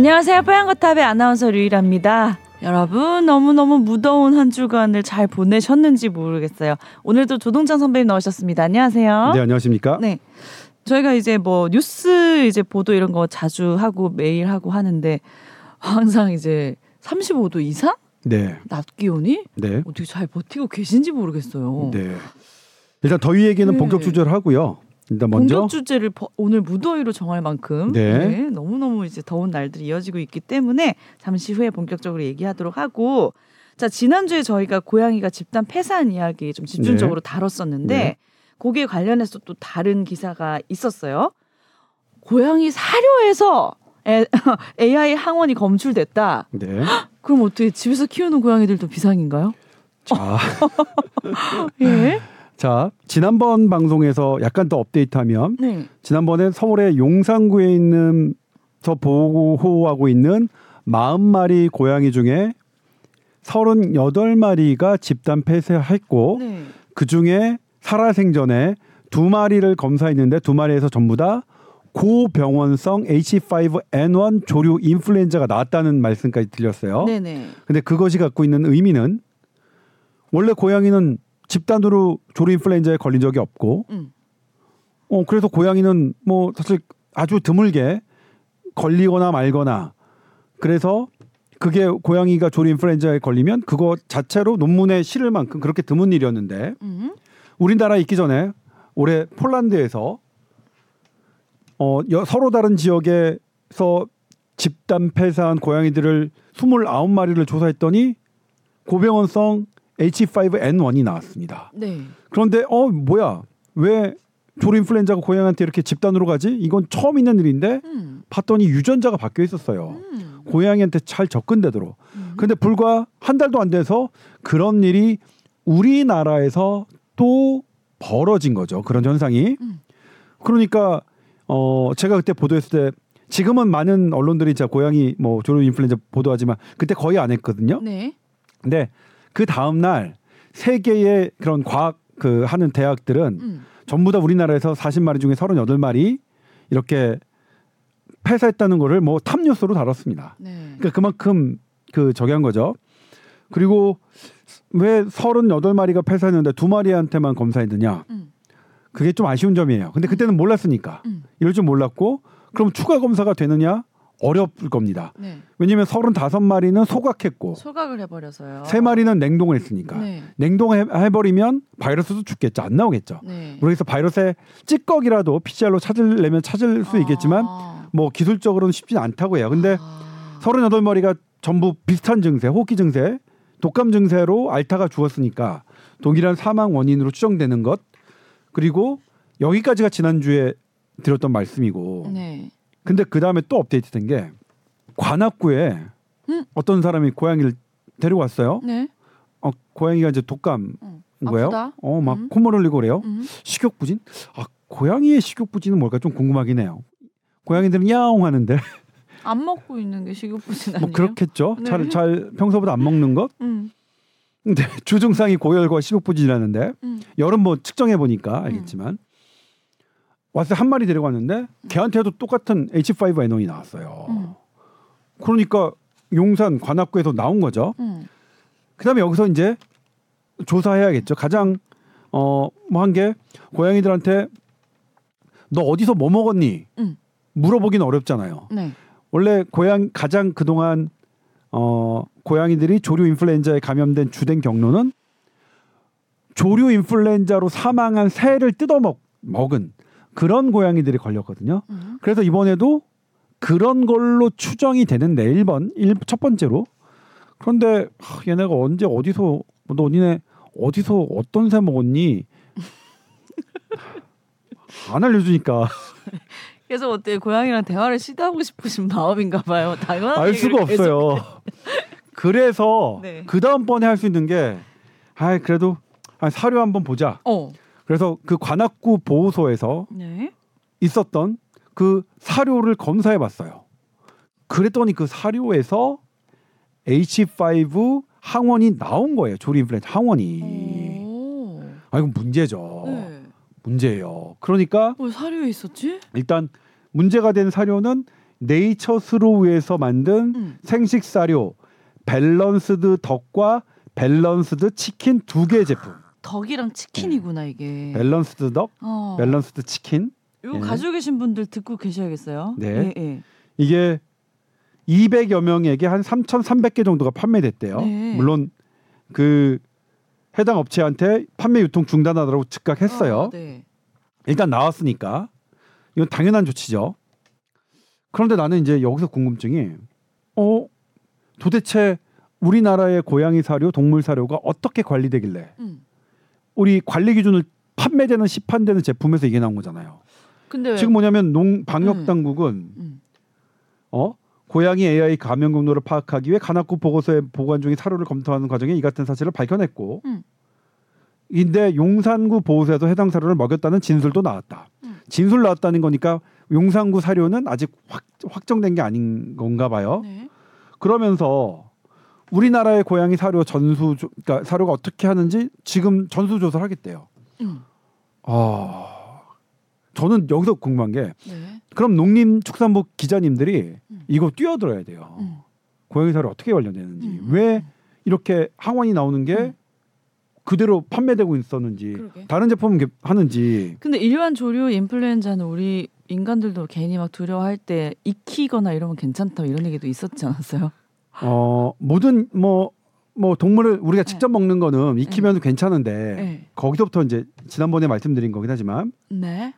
안녕하세요. 뽀얀거탑의 아나운서 류일합니다. 여러분 너무너무 무더운 한 주간을 잘 보내셨는지 모르겠어요. 오늘도 조동찬 선배님 나오셨습니다. 안녕하세요. 네, 안녕하십니까? 네. 저희가 이제 뭐 뉴스 이제 보도 이런 거 자주 하고 매일 하고 하는데 항상 이제 35도 이상 네. 낮 기온이 네. 어떻게 잘 버티고 계신지 모르겠어요. 네. 일단 더위 얘기는 네. 본격 주제를 하고요. 일단 먼저 본격 주제를 버- 오늘 무더위로 정할 만큼 네. 너무너무 이제 더운 날들이 이어지고 있기 때문에 잠시 후에 본격적으로 얘기하도록 하고 자 지난주에 저희가 고양이가 집단 폐사한 이야기 좀 집중적으로 다뤘었는데 네. 거기에 관련해서 또 다른 기사가 있었어요. 고양이 사료에서 에, AI 항원이 검출됐다. 네. 그럼 어떻게 집에서 키우는 고양이들도 비상인가요? 자, 예. 자, 지난번 방송에서 약간 더 업데이트하면 네. 지난번에 서울의 용산구에 있는 서 보호하고 있는 40마리 고양이 중에 38마리가 집단 폐쇄했고 네. 그 중에 살아생전에 두 마리를 검사했는데 두 마리에서 전부 다 고병원성 H5N1 조류 인플루엔자가 나왔다는 말씀까지 들렸어요. 네네. 근데 그것이 갖고 있는 의미는 원래 고양이는 집단으로 조류 인플루엔자에 걸린 적이 없고 음. 어 그래서 고양이는 뭐 사실 아주 드물게 걸리거나 말거나 그래서 그게 고양이가 조류 인플루엔자에 걸리면 그거 자체로 논문에 실을 만큼 그렇게 드문 일이었는데 음. 우리나라에 있기 전에 올해 폴란드에서 어 여- 서로 다른 지역에서 집단 폐사한 고양이들을 29마리를 조사했더니 고병원성 H5N1이 나왔습니다. 네. 그런데 어 뭐야 왜 조류 인플루엔자가 고양이한테 이렇게 집단으로 가지? 이건 처음 있는 일인데 음. 봤더니 유전자가 바뀌어 있었어요. 음. 고양이한테 잘 접근되도록. 음. 근데 불과 한 달도 안 돼서 그런 일이 우리나라에서 또 벌어진 거죠. 그런 현상이. 음. 그러니까 어 제가 그때 보도했을 때 지금은 많은 언론들이 자 고양이 뭐 조류 인플루엔자 보도하지만 그때 거의 안 했거든요. 네. 근데 그 다음 날 세계의 그런 과학 그 하는 대학들은 음. 전부 다 우리나라에서 40마리 중에 38마리 이렇게 폐사했다는 거를 뭐 탑뉴스로 다뤘습니다. 네. 그러니까 그만큼 그 저기 한 거죠. 그리고 왜 38마리가 폐사했는데 두 마리한테만 검사했느냐? 음. 그게 좀 아쉬운 점이에요. 근데 그때는 몰랐으니까. 음. 이럴 줄 몰랐고 그럼 추가 검사가 되느냐? 어려울 겁니다. 네. 왜냐면 35마리는 소각했고 소각을 해버려서요. 세 마리는 냉동을 했으니까. 네. 냉동해버리면 바이러스도 죽겠죠. 안 나오겠죠. 네. 그래서 바이러스의 찌꺼기라도 PCR로 찾으려면 찾을 수 있겠지만 아. 뭐 기술적으로는 쉽지 않다고 해요. 근데 아. 38마리가 전부 비슷한 증세, 호흡기 증세, 독감 증세로 알타가 죽었으니까 동일한 사망 원인으로 추정되는 것 그리고 여기까지가 지난주에 드렸던 말씀이고 네. 근데 그 다음에 또 업데이트 된 게 관악구에 음. 어떤 사람이 고양이를 데리고 왔어요. 네. 어, 고양이가 이제 독감 음. 거예요. 아프다? 어, 막 음. 콧물 흘리고 그래요. 음. 식욕부진? 아, 고양이의 식욕부진은 뭘까 좀 궁금하긴 해요. 고양이들은 야옹 하는데 안 먹고 있는 게 식욕부진 아니에요? 뭐 그렇겠죠. 네. 잘, 잘 평소보다 안 먹는 것. 음. 근데 주증상이 고열과 식욕부진이라는데 음. 열은 뭐 측정해 보니까 알겠지만 와서 한 마리 데리고 왔는데 걔한테도 똑같은 H5N1이 나왔어요. 음. 그러니까 용산 관악구에서 나온 거죠. 음. 그다음에 여기서 이제 조사해야겠죠. 가장 어뭐 한 게 고양이들한테 너 어디서 뭐 먹었니? 음. 물어보기는 어렵잖아요. 네. 원래 고양 가장 그동안 어 고양이들이 조류 인플루엔자에 감염된 주된 경로는 조류 인플루엔자로 사망한 새를 뜯어 먹 먹은 그런 고양이들이 걸렸거든요. 음. 그래서 이번에도 그런 걸로 추정이 되는데 1번 일, 첫 번째로 그런데 하, 얘네가 언제 어디서 너 니네 어디서 어떤 새 먹었니? 안 알려주니까 그래서 어때 고양이랑 대화를 시도하고 싶으신 마음인가 봐요. 당연한 알 수가 없어요. 그래서 네. 그 다음 번에 할 수 있는 게, 아 그래도 아, 사료 한번 보자. 어. 그래서 그 관악구 보호소에서 네. 있었던 그 사료를 검사해 봤어요. 그랬더니 그 사료에서 H5 항원이 나온 거예요. 조리 인플루엔자 항원이. 오. 아 이거 문제죠. 네. 문제예요. 그러니까 뭐 사료에 있었지? 일단 문제가 된 사료는 Nature's Raw에서 만든 음. 생식 사료 Balanced Duck과 Balanced Chicken 두 개 제품. duck이랑 치킨이구나 이게. Balanced Duck, 어. Balanced Chicken. 이거 예. 가지고 계신 분들 듣고 계셔야겠어요. 네. 예, 예. 이게 200여 명에게 한 3,300개 정도가 판매됐대요. 네. 물론 그 해당 업체한테 판매 유통 중단하라고 즉각했어요. 어, 네. 일단 나왔으니까 이건 당연한 조치죠. 그런데 나는 이제 여기서 궁금증이 어 도대체 우리나라의 고양이 사료, 동물 사료가 어떻게 관리되길래 음. 우리 관리 기준을 판매되는 시판되는 제품에서 이게 나온 거잖아요. 근데 왜? 지금 뭐냐면 농 방역 음. 당국은 음. 어 고양이 AI 감염 경로를 파악하기 위해 간악구 보고서에 보관 중인 사료를 검토하는 과정에 이 같은 사실을 밝혀냈고 음. 인데 용산구 보호소에서 해당 사료를 먹였다는 진술도 나왔다. 음. 진술 나왔다는 거니까 용산구 사료는 아직 확, 확정된 게 아닌 건가 봐요. 네. 그러면서 우리나라의 고양이 사료 전수 조- 그러니까 사료가 어떻게 하는지 지금 전수 조사를 하겠대요. 음. 아 저는 여기서 궁금한 게 네. 그럼 농림축산부 기자님들이 음. 이거 뛰어들어야 돼요. 음. 고양이 사료 어떻게 관련되는지 음. 왜 이렇게 항원이 나오는 게 음. 그대로 판매되고 있었는지 그러게. 다른 제품 은 하는지 근데 일반 조류 인플루엔자는 우리 인간들도 괜히 막 두려워할 때 익히거나 이러면 괜찮다 이런 얘기도 있었지 않았어요? 어 모든 뭐뭐 동물을 우리가 네. 직접 먹는 거는 익히면 괜찮은데 네. 거기서부터 이제 지난번에 말씀드린 거긴 하지만 네.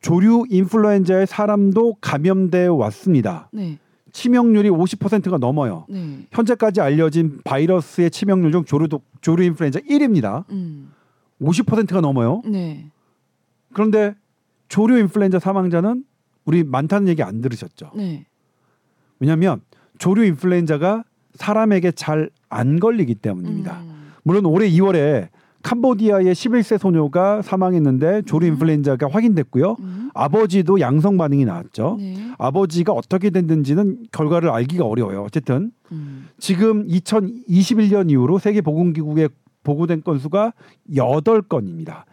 조류 인플루엔자에 사람도 감염되어 왔습니다. 네. 치명률이 50%가 넘어요. 네. 현재까지 알려진 바이러스의 치명률 중 조류 조류 인플루엔자 1위입니다. 음. 50%가 넘어요. 네. 그런데 조류 인플루엔자 사망자는 우리 많다는 얘기 안 들으셨죠? 네. 왜냐하면 조류 인플루엔자가 사람에게 잘 안 걸리기 때문입니다. 음. 물론 올해 2월에 캄보디아의 11세 소녀가 사망했는데 조류 음. 인플루엔자가 확인됐고요. 음. 아버지도 양성 반응이 나왔죠. 네. 아버지가 어떻게 됐는지는 결과를 알기가 어려워요. 어쨌든 음. 지금 2021년 이후로 세계 보건기구에 보고된 건수가 8건입니다.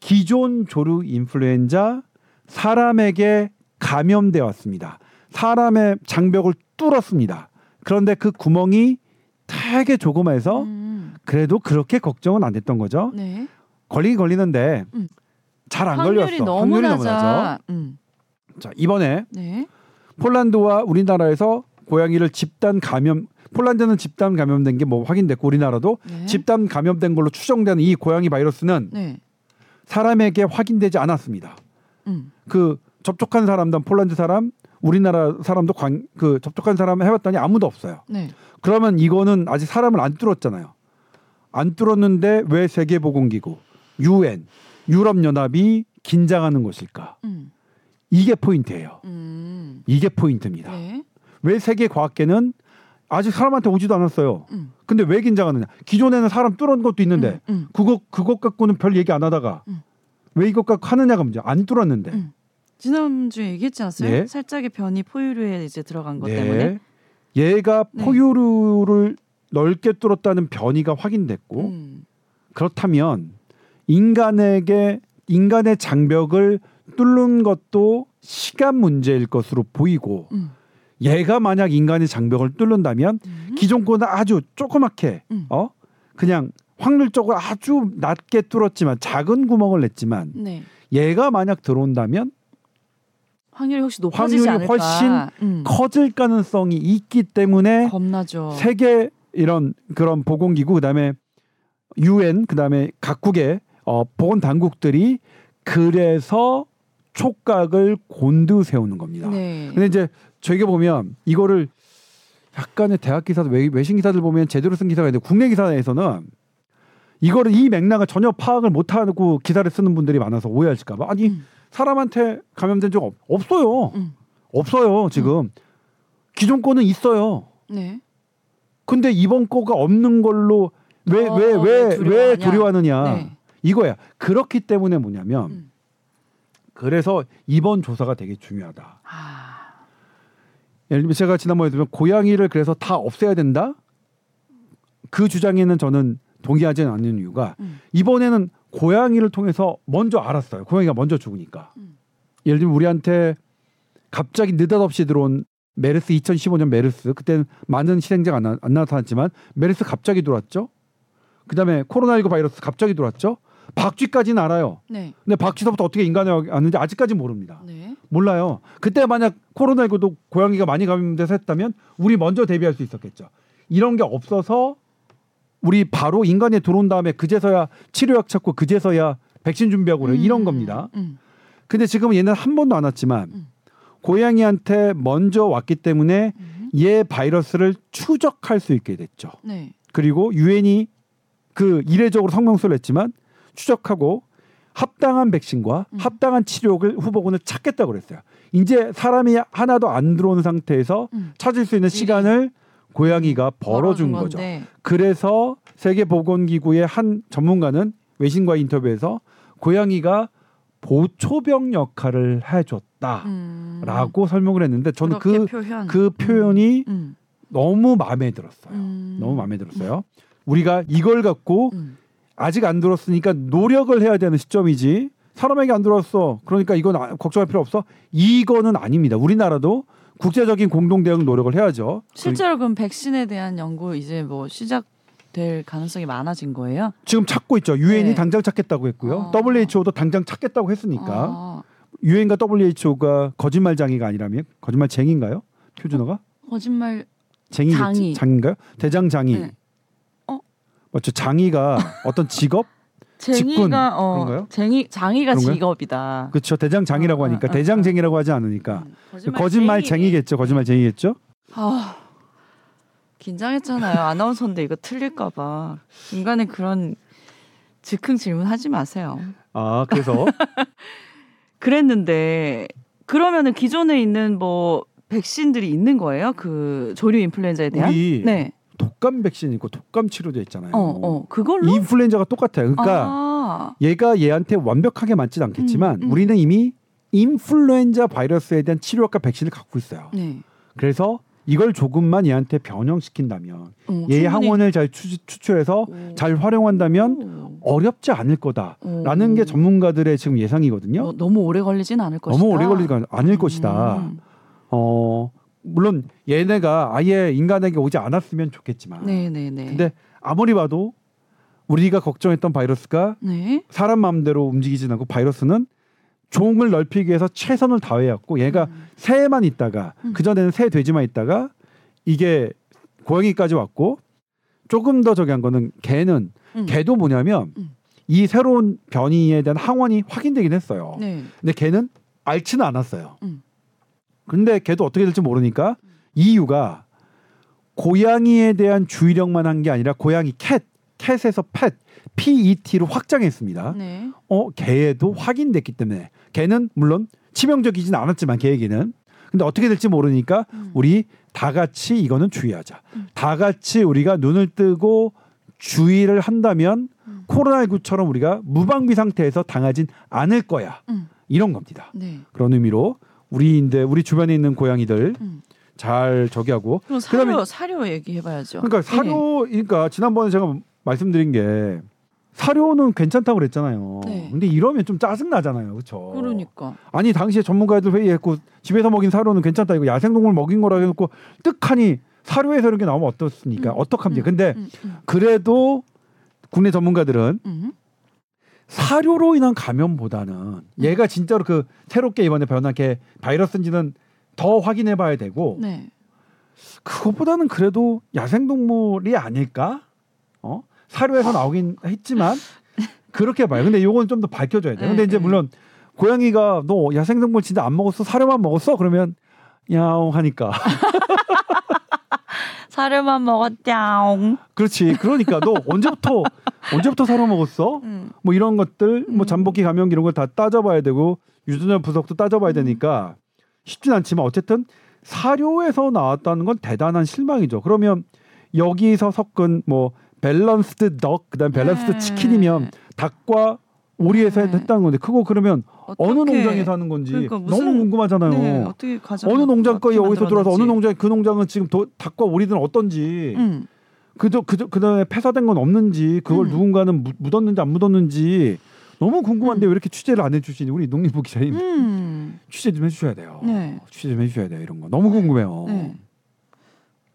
기존 조류 인플루엔자 사람에게 감염돼 왔습니다. 사람의 장벽을 뚫었습니다. 그런데 그 구멍이 되게 조그마해서 음. 그래도 그렇게 걱정은 안 됐던 거죠. 네. 걸리긴 걸리는데 음. 잘안 확률이 걸렸어. 너무 확률이 너무 낮아. 음. 자 이번에 네. 폴란드와 우리나라에서 고양이를 집단 감염 폴란드는 집단 감염된 게 뭐 확인됐고 우리나라도 네. 집단 감염된 걸로 추정되는 이 고양이 바이러스는 네. 사람에게 확인되지 않았습니다. 음. 그 접촉한 사람단 폴란드 사람, 우리나라 사람도 관, 그 접촉한 사람 해봤더니 아무도 없어요. 네. 그러면 이거는 아직 사람을 안 뚫었잖아요. 안 뚫었는데 왜 세계보건기구, UN, 유럽연합이 긴장하는 것일까? 음. 이게 포인트예요. 음. 이게 포인트입니다. 네. 왜 세계 과학계는 아직 사람한테 오지도 않았어요. 음. 근데 왜 긴장하느냐? 기존에는 사람 뚫은 것도 있는데 음. 음. 그거 그것 갖고는 별 얘기 안 하다가 음. 왜 이것 갖고 하느냐가 문제. 안 뚫었는데. 음. 지난주에 얘기했지 않았어요? 네. 살짝의 변이 포유류에 이제 들어간 것 때문에. 얘가 네. 포유류를 넓게 뚫었다는 변이가 확인됐고 음. 그렇다면 인간에게 인간의 장벽을 뚫는 것도 시간 문제일 것으로 보이고 음. 얘가 만약 인간의 장벽을 뚫는다면 음. 기존 거는 아주 조그맣게 음. 어 그냥 확률적으로 아주 낮게 뚫었지만 작은 구멍을 냈지만 네. 얘가 만약 들어온다면 확률이 혹시 높아지지 확률이? 훨씬 음. 커질 가능성이 있기 때문에 겁나죠. 세계 이런 그런 보건기구 그다음에 유엔 그다음에 각국의 어, 보건 당국들이 그래서 촉각을 곤두세우는 겁니다. 네. 근데 이제 저희가 보면 이거를 약간의 대학 기사들 외, 외신 기사들 보면 제대로 쓴 기사가 있는데 국내 기사에서는 이거를 이 맥락을 전혀 파악을 못하고 기사를 쓰는 분들이 많아서 오해하실까봐 아니 음. 사람한테 감염된 적 없, 없어요 음. 없어요 지금 기존 거는 있어요 네. 근데 이번 거가 없는 걸로 왜 어, 왜왜왜왜 두려워하냐? 두려워하느냐 네. 이거야 그렇기 때문에 뭐냐면 음. 그래서 이번 조사가 되게 중요하다 아. 예를 들면 제가 지난번에 들면 고양이를 그래서 다 없애야 된다 그 주장에는 저는 동의하지 않는 이유가 음. 이번에는 고양이를 통해서 먼저 알았어요 고양이가 먼저 죽으니까 음. 예를 들면 우리한테 갑자기 느닷없이 들어온 메르스 2015년 메르스 그때는 많은 실행자가 안, 나- 안 나타났지만 메르스 갑자기 들어왔죠. 그다음에 코로나19 바이러스 갑자기 들어왔죠. 박쥐까지는 알아요. 네. 근데 박쥐서부터 어떻게 인간에 왔는지 아직까지 모릅니다. 네. 몰라요. 그때 만약 코로나19도 고양이가 많이 감염돼서 했다면 우리 먼저 대비할 수 있었겠죠. 이런 게 없어서 우리 바로 인간에 들어온 다음에 그제서야 치료약 찾고 그제서야 백신 준비하고 그래 이런 음, 겁니다. 음. 근데 지금은 얘는 한 번도 안 왔지만 음. 고양이한테 먼저 왔기 때문에 음. 얘 바이러스를 추적할 수 있게 됐죠. 네. 그리고 유엔이 그 이례적으로 성명서를 냈지만 추적하고 합당한 백신과 음. 합당한 치료를 후보군을 찾겠다고 그랬어요. 이제 사람이 하나도 안 들어온 상태에서 음. 찾을 수 있는 시간을 고양이가 벌어준 거죠. 건데. 그래서 세계보건기구의 한 전문가는 외신과 인터뷰에서 고양이가 보초병 역할을 해줬다라고 음. 설명을 했는데 저는 그, 표현. 그 표현이 음. 너무 마음에 들었어요. 음. 너무 마음에 들었어요. 우리가 이걸 갖고 음. 아직 안 들었으니까 노력을 해야 되는 시점이지 사람에게 안 들었어. 그러니까 이건 아- 걱정할 필요 없어. 이거는 아닙니다. 우리나라도 국제적인 공동 대응 노력을 해야죠. 실제로 그럼 백신에 대한 연구 이제 뭐 시작 될 가능성이 많아진 거예요? 지금 찾고 있죠. 유엔이 네. 당장 찾겠다고 했고요. 아. WHO도 당장 찾겠다고 했으니까 아, 유엔과 WHO가 거짓말장이가 아니라면 거짓말쟁인가요? 표준어가 거짓말 쟁이겠지? 장이. 장인가요? 대장장이. 네. 어? 맞죠. 장이가 어떤 직업? 쟁이가 어 그런가요? 쟁이 장이가 그런가요? 직업이다. 그렇죠. 대장장이라고 아, 하니까 아, 대장쟁이라고 하지 않으니까 음, 거짓말 쟁이겠죠. 거짓말 쟁이겠죠. 아 긴장했잖아요. 아나운서인데 이거 틀릴까봐 중간에 그런 즉흥 질문 하지 마세요. 아 그래서 그랬는데 그러면은 기존에 있는 뭐 백신들이 있는 거예요? 그 조류 인플루엔자에 대한? 우리 네. 독감 백신 있고 독감 치료제 있잖아요. 어, 어. 그걸로? 인플루엔자가 똑같아요. 그러니까 아, 얘가 얘한테 완벽하게 맞진 않겠지만 음, 음. 우리는 이미 인플루엔자 바이러스에 대한 치료약과 백신을 갖고 있어요. 네. 그래서 이걸 조금만 얘한테 변형시킨다면 어, 얘의 충분히- 항원을 잘 추, 추출해서 오. 잘 활용한다면 오. 어렵지 않을 거다라는 오. 게 전문가들의 지금 예상이거든요. 어, 너무 오래 걸리진 않을 것이다. 너무 오래 걸리지 않을 것이다. 음. 어 물론 얘네가 아예 인간에게 오지 않았으면 좋겠지만 네네네. 근데 아무리 봐도 우리가 걱정했던 바이러스가 네. 사람 마음대로 움직이진 않고 바이러스는 종을 넓히기 위해서 최선을 다해왔고 얘가 음. 새만 있다가 음. 그 전에는 새 돼지만 있다가 이게 고양이까지 왔고 조금 더 저기 한 거는 개는 음. 개도 뭐냐면 음. 이 새로운 변이에 대한 항원이 확인되긴 했어요. 네. 근데 걔는 앓지는 않았어요. 음. 근데 걔도 어떻게 될지 모르니까 이유가 고양이에 대한 주의력만 한 게 아니라 고양이 캣, 캣에서 펫, PET로 확장했습니다. 네. 어, 개에도 확인됐기 때문에 개는 물론 치명적이진 않았지만 개에게는 근데 어떻게 될지 모르니까 음. 우리 다 같이 이거는 주의하자. 음. 다 같이 우리가 눈을 뜨고 주의를 한다면 음. 코로나19처럼 우리가 무방비 상태에서 당하진 않을 거야. 음. 이런 겁니다. 네. 그런 의미로 우리인데 우리 주변에 있는 고양이들 음. 잘 저기 하고 그럼 사료 그다음에- 사료 얘기해봐야죠. 그러니까 네. 사료 그러니까 지난번에 제가 말씀드린 게 사료는 괜찮다고 그랬잖아요. 네. 근데 이러면 좀 짜증 나잖아요. 그렇죠? 그러니까. 아니 당시에 전문가들 회의했고 집에서 먹인 사료는 괜찮다 이거 야생동물 먹인 거라 해놓고 뜻하니 사료에서 이런 게 나오면 어떻습니까? 음, 어떡합니까? 음, 근데 음, 음, 그래도 국내 전문가들은 음. 사료로 인한 감염보다는 얘가 진짜로 그 새롭게 이번에 변한 게 바이러스인지는 더 확인해 봐야 되고 네. 그것보다는 그래도 야생동물이 아닐까? 어? 사료에서 나오긴 했지만 그렇게 봐요. 근데 요건 좀 더 밝혀줘야 돼. 근데 네, 이제 네. 물론 고양이가 너 야생동물 진짜 안 먹었어? 사료만 먹었어? 그러면 야옹 하니까 사료만 먹었짱. 그렇지. 그러니까 너 언제부터 언제부터 사료 먹었어? 음. 뭐 이런 것들 뭐 음. 잠복기 감염기 이런 걸 다 따져봐야 되고 유전자 분석도 따져봐야 음. 되니까 쉽진 않지만 어쨌든 사료에서 나왔다는 건 대단한 실망이죠. 그러면 여기서 섞은 뭐 Balanced Duck 그다음 Balanced 네. Chicken이면 닭과 오리에서 네. 했다는 건데 그거 그러면 어느 농장에서 하는 건지 그러니까 무슨- 너무 궁금하잖아요. 네, 어떻게 가장 어느 농장 거에 어디서 들어와서 어느. 농장 그 농장은 지금 도, 닭과 오리들은 어떤지 음. 그저 그저 그다음에 폐사된 건 없는지 그걸 음. 누군가는 묻- 묻었는지 안 묻었는지 너무 궁금한데 음. 왜 이렇게 취재를 안 해주시니 우리 농림부 기자님 음. 취재 좀 해주셔야 돼요. 네. 취재 좀 해주셔야 돼요. 이런 거 너무 궁금해요. 네.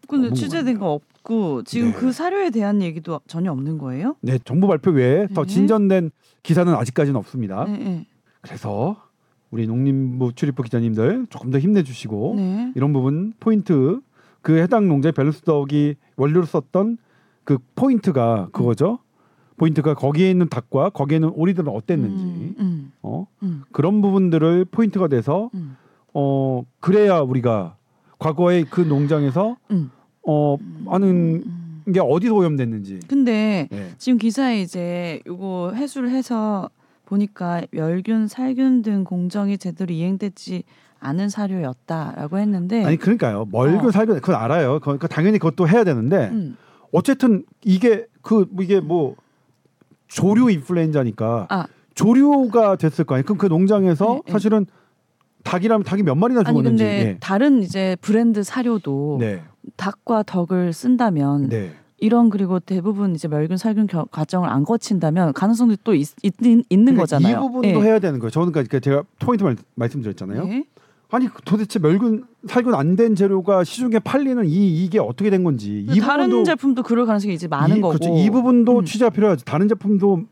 근데 너무 취재된 거 없고 지금 네. 그 사료에 대한 얘기도 전혀 없는 거예요? 네, 정부 발표 외에 더 네. 진전된 기사는 아직까지는 없습니다. 네, 네. 그래서 우리 농림부 출입부 기자님들 조금 더 힘내주시고 네. 이런 부분 포인트 그 해당 농장의 밸런스덕이 원료로 썼던 그 포인트가 그거죠. 포인트가 거기에 있는 닭과 거기에 있는 오리들은 어땠는지 음, 음, 어 음, 그런 부분들을 포인트가 돼서 음, 어 그래야 우리가 과거에 그 농장에서 음. 어 하는 음. 게 어디서 오염됐는지 근데 네. 지금 기사에 이제 요거 해수를 해서 보니까 멸균, 살균 등 공정이 제대로 이행되지 않은 사료였다라고 했는데 아니 그러니까요 멀고 어. 살고 그건 알아요 그러니까 당연히 그것도 해야 되는데 음. 어쨌든 이게 그 이게 뭐 조류 인플루엔자니까 아. 조류가 됐을 거 아니에요. 그럼 그 농장에서 네, 네. 사실은 닭이라면 닭이 몇 마리나 아니 죽었는지. 근데 다른 이제 브랜드 사료도 네. 닭과 덕을 쓴다면 네. 이런 그리고 대부분 이제 멸균 살균 겨- 과정을 안 거친다면 가능성도 또 있, 있는, 있는 그러니까 거잖아요. 이 부분도 예. 해야 되는 거예요. 저는 그러니까 제가 포인트 말, 말씀드렸잖아요. 네. 아니 도대체 멸균 살균 안 된 재료가 시중에 팔리는 이 이게 어떻게 된 건지 이 다른 부분도 제품도 그럴 가능성이 이제 많은 이, 거고. 그렇죠. 이 부분도 음. 취재가 필요하지. 다른 제품도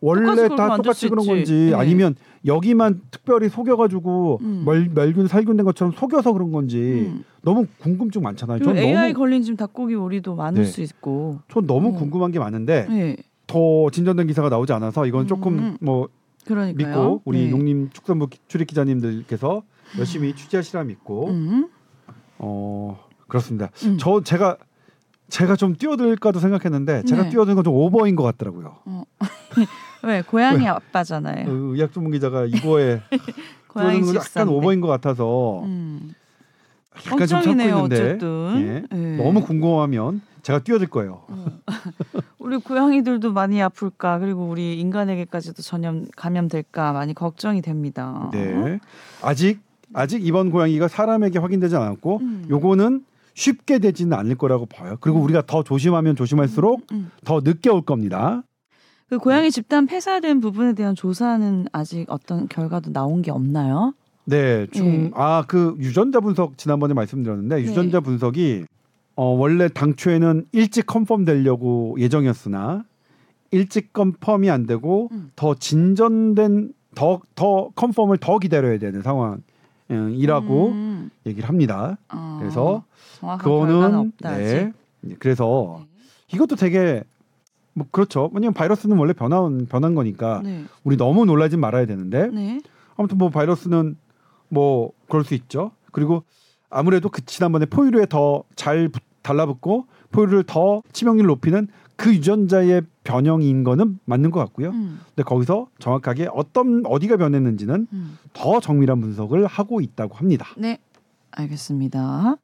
원래 다 똑같이 수 그런. 건지 예. 아니면 여기만 특별히 속여가지고 음. 멸, 멸균 살균된 것처럼 속여서 그런 건지 음. 너무 궁금증 많잖아요. 전 AI 너무 걸린 지금 닭고기 오리도 많을 네. 수 있고. 전 너무 음. 궁금한 게 많은데 네. 더 진전된 기사가 나오지 않아서 이건 음. 조금 뭐 그러니까요. 믿고 우리 네. 농림축산부 출입 기자님들께서 열심히 취재하시라 믿고 음. 어 그렇습니다. 음. 저 제가 제가 좀 뛰어들까도 생각했는데 제가 네. 뛰어든 건 좀 오버인 것 같더라고요. 왜 고양이 아빠잖아요. 어, 의학 전문 기자가 이거에 고양이 약간. 오버인 것 같아서 음. 약간 좀 걱정이네요. 있는데 어쨌든. 예. 예. 너무 궁금하면 제가 뛰어들 거예요. 어. 우리 고양이들도 많이 아플까 그리고 우리 인간에게까지도 전염 감염될까 많이 걱정이 됩니다. 네. 아직 아직 이번 고양이가 사람에게 확인되지 않았고 음. 요거는 쉽게 되지는 않을 거라고 봐요. 그리고 우리가 더 조심하면 조심할수록 음. 더 늦게 올 겁니다. 그 고양이 집단 폐사된 부분에 대한 조사는 아직 어떤 결과도 나온 게 없나요? 네, 네. 좀아그 유전자 분석 지난번에 말씀드렸는데 유전자 분석이 어 원래 당초에는 일찍 confirm 되려고 예정이었으나 일찍 confirm이 안 되고 음. 더 진전된 더 더 confirm을 더 기다려야 되는 상황이라고 음. 얘기를 합니다. 어, 그래서 그거는. 네. 그래서 네. 이것도 되게 뭐 그렇죠. 왜냐면 바이러스는 원래 변한 변한 거니까 네. 우리 너무 놀라진 말아야 되는데 네. 아무튼 뭐 바이러스는 뭐 그럴 수 있죠. 그리고 아무래도 그 지난번에 포유류에 더 잘 달라붙고 포유류를 더 치명률 높이는 그 유전자의 변형인 거는 맞는 것 같고요. 음. 근데 거기서 정확하게 어떤 어디가 변했는지는 음. 더 정밀한 분석을 하고 있다고 합니다. 네, 알겠습니다.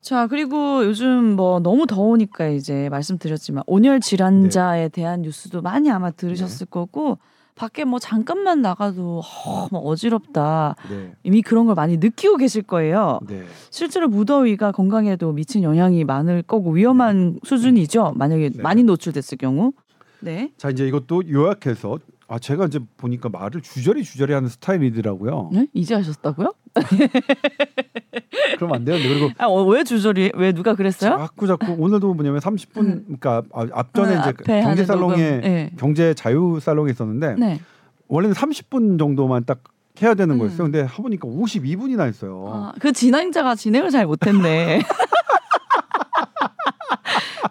자, 그리고 요즘 뭐 너무 더우니까 이제 말씀드렸지만 온열 질환자에 대한 뉴스도 많이 아마 들으셨을 거고 밖에 뭐 잠깐만 나가도 어, 뭐 어지럽다. 네. 이미 그런 걸 많이 느끼고 계실 거예요. 네. 실제로 무더위가 건강에도 미친 영향이 많을 거고 위험한 수준이죠. 만약에 네. 많이 노출됐을 경우. 네. 자 이제 이것도 요약해서 아 제가 이제 보니까 말을 주저리 주저리 하는 스타일이더라고요. 네? 이제 하셨다고요? 그럼 안 되는데 그리고 아, 어, 왜 주저리? 왜 누가 그랬어요? 자꾸 자꾸 오늘도 뭐냐면 30분 그러니까 아, 앞전에 아, 이제 경제 살롱에. 네. 경제 자유 살롱에 있었는데 네. 원래는 30분 정도만 딱 해야 되는 음. 거였어요. 근데 해보니까 52분이나 했어요. 아, 그 진행자가 진행을 잘 못했네.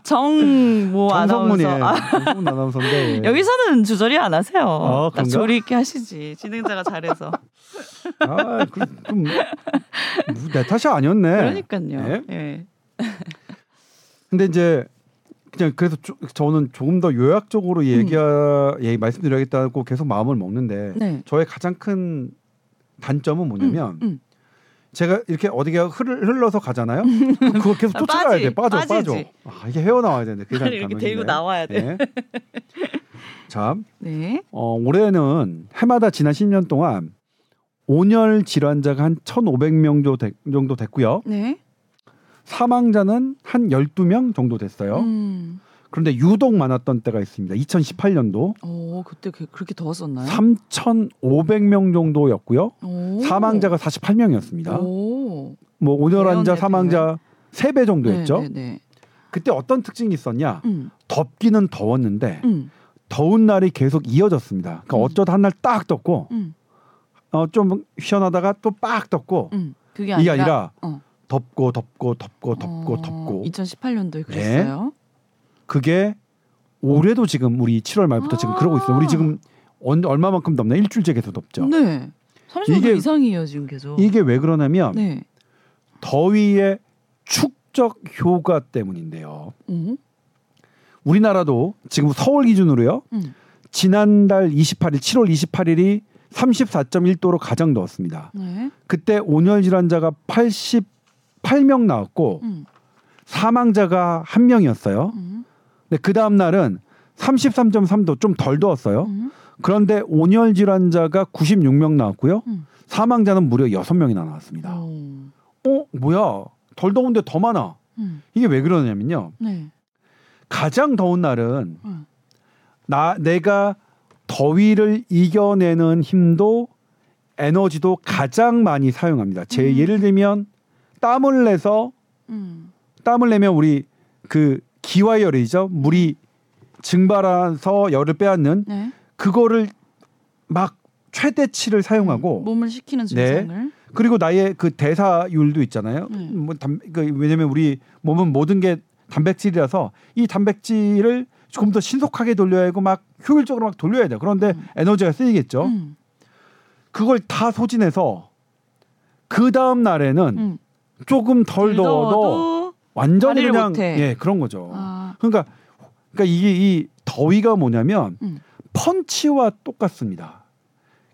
정성문이 아나운서. 아, 아나운서인데 여기서는 주저리 안 하세요. 아, 딱 그런가? 조리 있게 하시지. 진행자가 잘해서. 아, 그, 그럼 내 탓이 아니었네. 그러니까요. 네. 예. 근데 이제 그냥 그래서 조, 저는 조금 더 요약적으로 얘기하 얘기 말씀드려야겠다고 계속 마음을 먹는데 네. 저의 가장 큰 단점은 뭐냐면 음. 제가 이렇게 어디가 흘, 흘러서 가잖아요. 그거 계속 아, 쫓아가야 돼. 빠져, 빠져. 빠지지. 아, 이게 헤어 나와야 되는데. 빨리 이렇게 데리고 나와야 돼. 네. 자, 네. 어, 올해는 해마다 지난 10년 동안 온열 질환자가 한 1,500명 정도, 됐, 정도 됐고요. 네. 사망자는 한 12명 정도 됐어요. 음. 그런데 유독 많았던 때가 있습니다. 2018년도 오, 그때 그, 그렇게 더웠었나요? 3,500명 정도였고요. 오. 사망자가 48명이었습니다. 오. 뭐 오늘 환자 사망자 세 배 정도였죠. 네, 네, 네. 그때 어떤 특징이 있었냐? 음, 덥기는 더웠는데 음, 더운 날이 계속 이어졌습니다. 그러니까 음. 어쩌다 한 날 딱 덥고 음, 어, 좀 시원하다가 또 빡 덥고 음. 그게 이게 아니라, 아니라 어. 덥고 덥고 덥고 덥고 어, 덥고 2018년도에 그랬어요. 그게 올해도 지금 우리 7월 말부터 지금 아. 그러고 있어요. 우리 지금 언- 얼마만큼 덥나 일주일째 계속 덥죠. 네. 30도 이게- 이상이에요 지금 계속. 이게 왜 그러냐면 네. 더위의 축적 효과 때문인데요. 음, 우리나라도 지금 서울 기준으로요. 음. 지난달 28일 7월 28일이 34.1도로 가장 더웠습니다. 네. 그때 온열 질환자가 88명 나왔고 음, 사망자가 한 명이었어요. 음, 근데 그 다음 날은 33.3도 좀 덜 더웠어요. 음. 그런데 온열 질환자가 96명 나왔고요. 음. 사망자는 무려 6명이나 나왔습니다. 오. 어, 뭐야? 덜 더운데 더 많아. 음, 이게 왜 그러냐면요. 네. 가장 더운 날은 음. 나 내가 더위를 이겨내는 힘도 에너지도 가장 많이 사용합니다. 제 음. 예를 들면 땀을 내서 음. 땀을 내면 우리 그 기화열이죠. 물이 증발해서 열을 빼앗는 네. 그거를 막 최대치를 사용하고 몸을 식히는 네. 증상을. 그리고 나의 그 대사율도 있잖아요. 네. 뭐 담, 그 왜냐면 우리 몸은 모든 게 단백질이라서 이 단백질을 조금 더 신속하게 돌려야 하고 막 효율적으로 막 돌려야 돼요. 그런데 음. 에너지가 쓰이겠죠. 음. 그걸 다 소진해서 그 다음 날에는 음. 조금 덜 더워도 더워도 완전히 그냥. 예 그런 거죠. 아, 그러니까 그러니까 이게 이 더위가 뭐냐면 음. 펀치와 똑같습니다.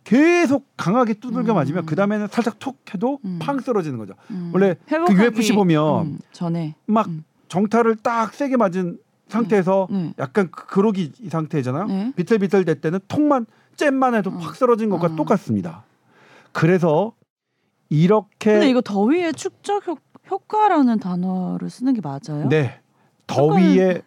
계속 강하게 두들겨 음. 맞으면 그 다음에는 살짝 툭 해도 음. 팡 쓰러지는 거죠. 음. 원래 그 UFC 보면 음, 전에 막 음. 정타를 딱 세게 맞은 상태에서 네. 약간 그- 그러기 이 상태잖아요. 네. 비틀비틀 될 때는 톡만 잼만 해도 어. 팍 쓰러진 것과 어. 똑같습니다. 그래서 이렇게 근데 이거 더위의 축적 효, 효과라는 단어를 쓰는 게 맞아요? 네 더위의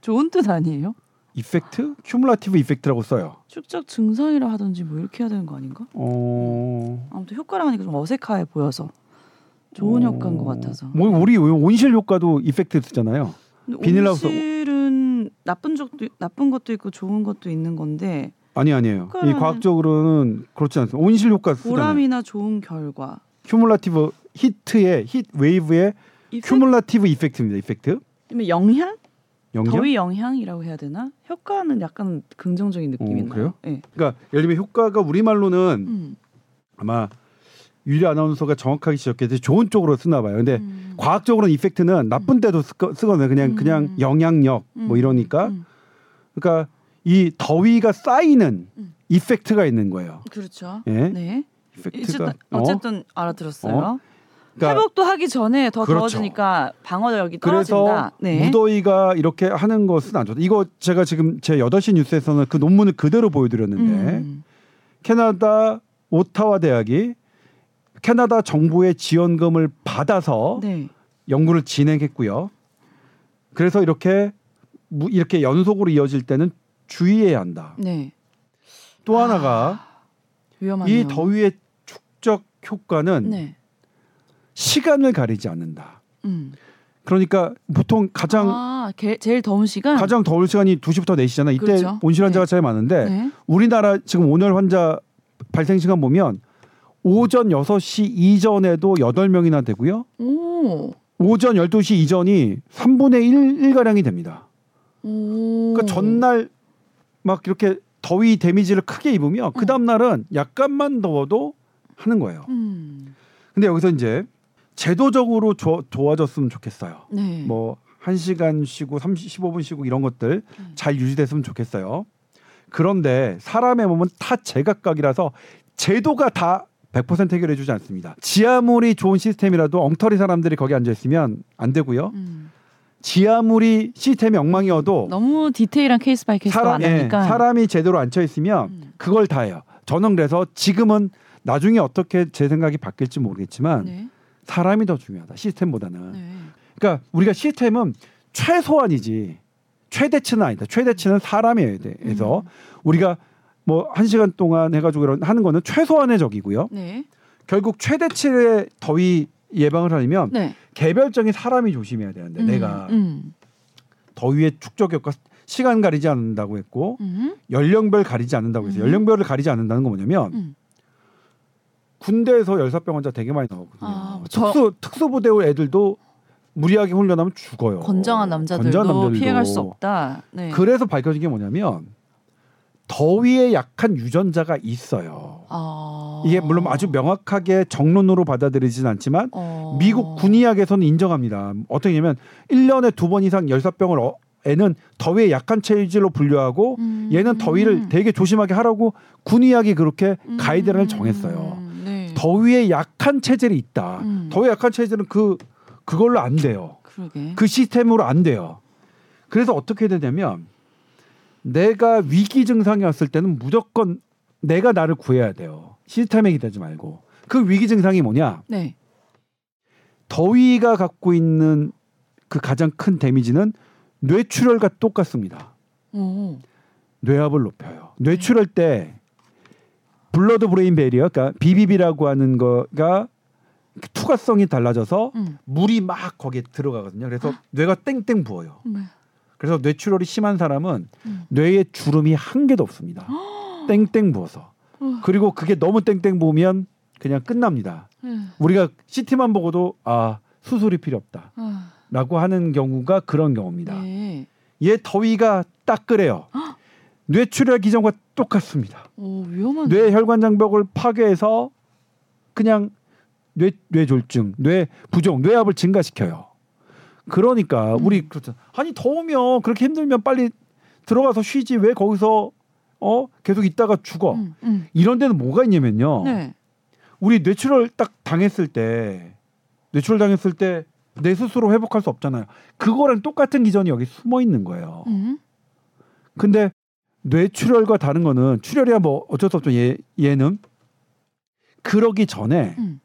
좋은 뜻 아니에요? effect, cumulative effect라고 써요. 축적 증상이라 하든지 뭐 이렇게 해야 되는 거 아닌가? 어... 아무튼 효과라 하니까 좀 어색해 보여서 좋은 효과인 것 같아서. 뭐 우리 온실 효과도 effect 쓰잖아요. 비닐하우스- 온실은 나쁜 적도 나쁜 것도 있고 좋은 것도 있는 건데 아니 아니에요. 이 과학적으로는 그렇지 않습니다. 온실 효과 쓰잖아요. 보람이나 좋은 결과. cumulative heat의 heat wave의 effec- cumulative effect입니다. effect. 영향? 영향. 더위 영향이라고 해야 되나? 효과는 약간 긍정적인 느낌이 어, 나요. 네. 그러니까 예를 들면 효과가 우리 말로는 음. 아마 유리 아나운서가 정확하게 지적했듯이 좋은 쪽으로 쓰나 봐요. 근데 음. 과학적으로는 effect는 나쁜 때도 쓰- 쓰거든요. 그냥 음. 그냥 영향력 뭐 음. 이러니까 음. 그러니까 이 더위가 쌓이는 음. 이펙트가 있는 거예요. 그렇죠. 예. 네. 이펙트가 어쨌든, 어쨌든 알아들었어요. 어? 그러니까 회복도 하기 전에 더 그렇죠. 더워지니까 방어력이 그래서 떨어진다. 네. 무더위가 이렇게 하는 것은 안 좋다. 이거 제가 지금 제 8시 뉴스에서는 그 논문을 그대로 보여드렸는데 음. 캐나다 오타와 대학이 캐나다 정부의 지원금을 받아서 네. 연구를 진행했고요. 그래서 이렇게 무- 이렇게 연속으로 이어질 때는 주의해야 한다. 네. 또 하나가 위험하네요. 이 더위의 축적 효과는 네. 시간을 가리지 않는다. 음. 그러니까 보통 가장 아, 게, 제일 더운 시간. 가장 더울 시간이 2시부터 4시잖아. 이때 그렇죠. 온실 환자가 네. 제일 많은데 네. 우리나라 지금 온열 환자 발생 시간 보면 오전 6시 이전에도 8명이나 되고요. 오. 오전 12시 이전이 3분의 1, 1 가량이 됩니다. 오. 그러니까 전날 막 이렇게 더위 데미지를 크게 입으면 그 다음 날은 약간만 더워도 하는 거예요. 음. 근데 여기서 이제 제도적으로 조, 좋아졌으면 좋겠어요. 네. 뭐 1시간 쉬고 30, 15분 쉬고 이런 것들 음. 잘 유지됐으면 좋겠어요. 그런데 사람의 몸은 다 제각각이라서 제도가 다 100% 해결해 주지 않습니다. 지하물이 좋은 시스템이라도 엉터리 사람들이 거기 앉아 있으면 안 되고요. 음. 아무리 시스템이 엉망이어도 너무 디테일한 case by case가 사람, 예, 많으니까. 사람이 제대로 앉혀 있으면 음. 그걸 다 해요. 저는 그래서 지금은 나중에 어떻게 제 생각이 바뀔지 모르겠지만 네. 사람이 더 중요하다. 시스템보다는. 네. 그러니까 우리가 시스템은 최소한이지 최대치는 아니다. 최대치는 사람에 대해서 음. 우리가 뭐 한 시간 동안 해가지고 이런 하는 거는 최소한의 것이고요. 네. 결국 최대치의 더위 예방을 하려면 네. 개별적인 사람이 조심해야 되는데 음, 내가 음. 더위의 축적 효과 시간 가리지 않는다고 했고 음. 연령별 가리지 않는다고 해서 음. 연령별을 가리지 않는다는 건 뭐냐면 음. 군대에서 열사병 환자 되게 많이 나오거든요. 아, 저- 특수 특수부대 애들도 무리하게 훈련하면 죽어요. 건장한 남자들도, 건장한 남자들도. 피해갈 수 없다. 네. 그래서 밝혀진 게 뭐냐면 더위에 약한 유전자가 있어요. 아. 이게 물론 아주 명확하게 정론으로 받아들이진 않지만 어. 미국 군의학에서는 인정합니다. 어떻게 냐면 1년에 두 번 이상 열사병을 어, 애는 더위에 약한 체질로 분류하고 음. 얘는 더위를 되게 조심하게 하라고 군의학이 그렇게 음. 가이드라인을 정했어요. 네. 더위에 약한 체질이 있다. 음. 더위에 약한 체질은 그 그걸로 안 돼요. 그러게. 그 시스템으로 안 돼요. 그래서 어떻게 되냐면 내가 위기 증상이 왔을 때는 무조건 내가 나를 구해야 돼요. 시스템에 기대지 말고. 그 위기 증상이 뭐냐? 네. 더위가 갖고 있는 그 가장 큰 damage는 뇌출혈과 똑같습니다. 오. 뇌압을 높여요. 뇌출혈 때 blood brain barrier, 그러니까 BBB라고 하는 거가 투과성이 달라져서 음. 물이 막 거기에 들어가거든요. 그래서 뇌가 땡땡 부어요. 네. 그래서 뇌출혈이 심한 사람은 음. 뇌에 주름이 한 개도 없습니다. 땡땡 부어서. 어. 그리고 그게 너무 땡땡 부으면 그냥 끝납니다. 네. 우리가 CT만 보고도 아 수술이 필요 없다. 아. 라고 하는 경우가 그런 경우입니다. 네. 얘 더위가 딱 그래요. 뇌출혈 기전과 똑같습니다. 오 위험한. 뇌 혈관 장벽을 파괴해서 그냥 뇌 뇌졸중, 뇌 부종, 뇌압을 증가시켜요. 그러니까 음. 우리 그렇죠. 아니 더우면 그렇게 힘들면 빨리 들어가서 쉬지 왜 거기서 어 계속 있다가 죽어. 음, 음. 이런 데는 뭐가 있냐면요. 네. 우리 뇌출혈 딱 당했을 때 뇌출혈 당했을 때 내 스스로 회복할 수 없잖아요. 그거랑 똑같은 기전이 여기 숨어 있는 거예요. 음. 근데 뇌출혈과 다른 거는 출혈이야 뭐 어쩔 수 없죠. 얘 얘는 그러기 전에 음.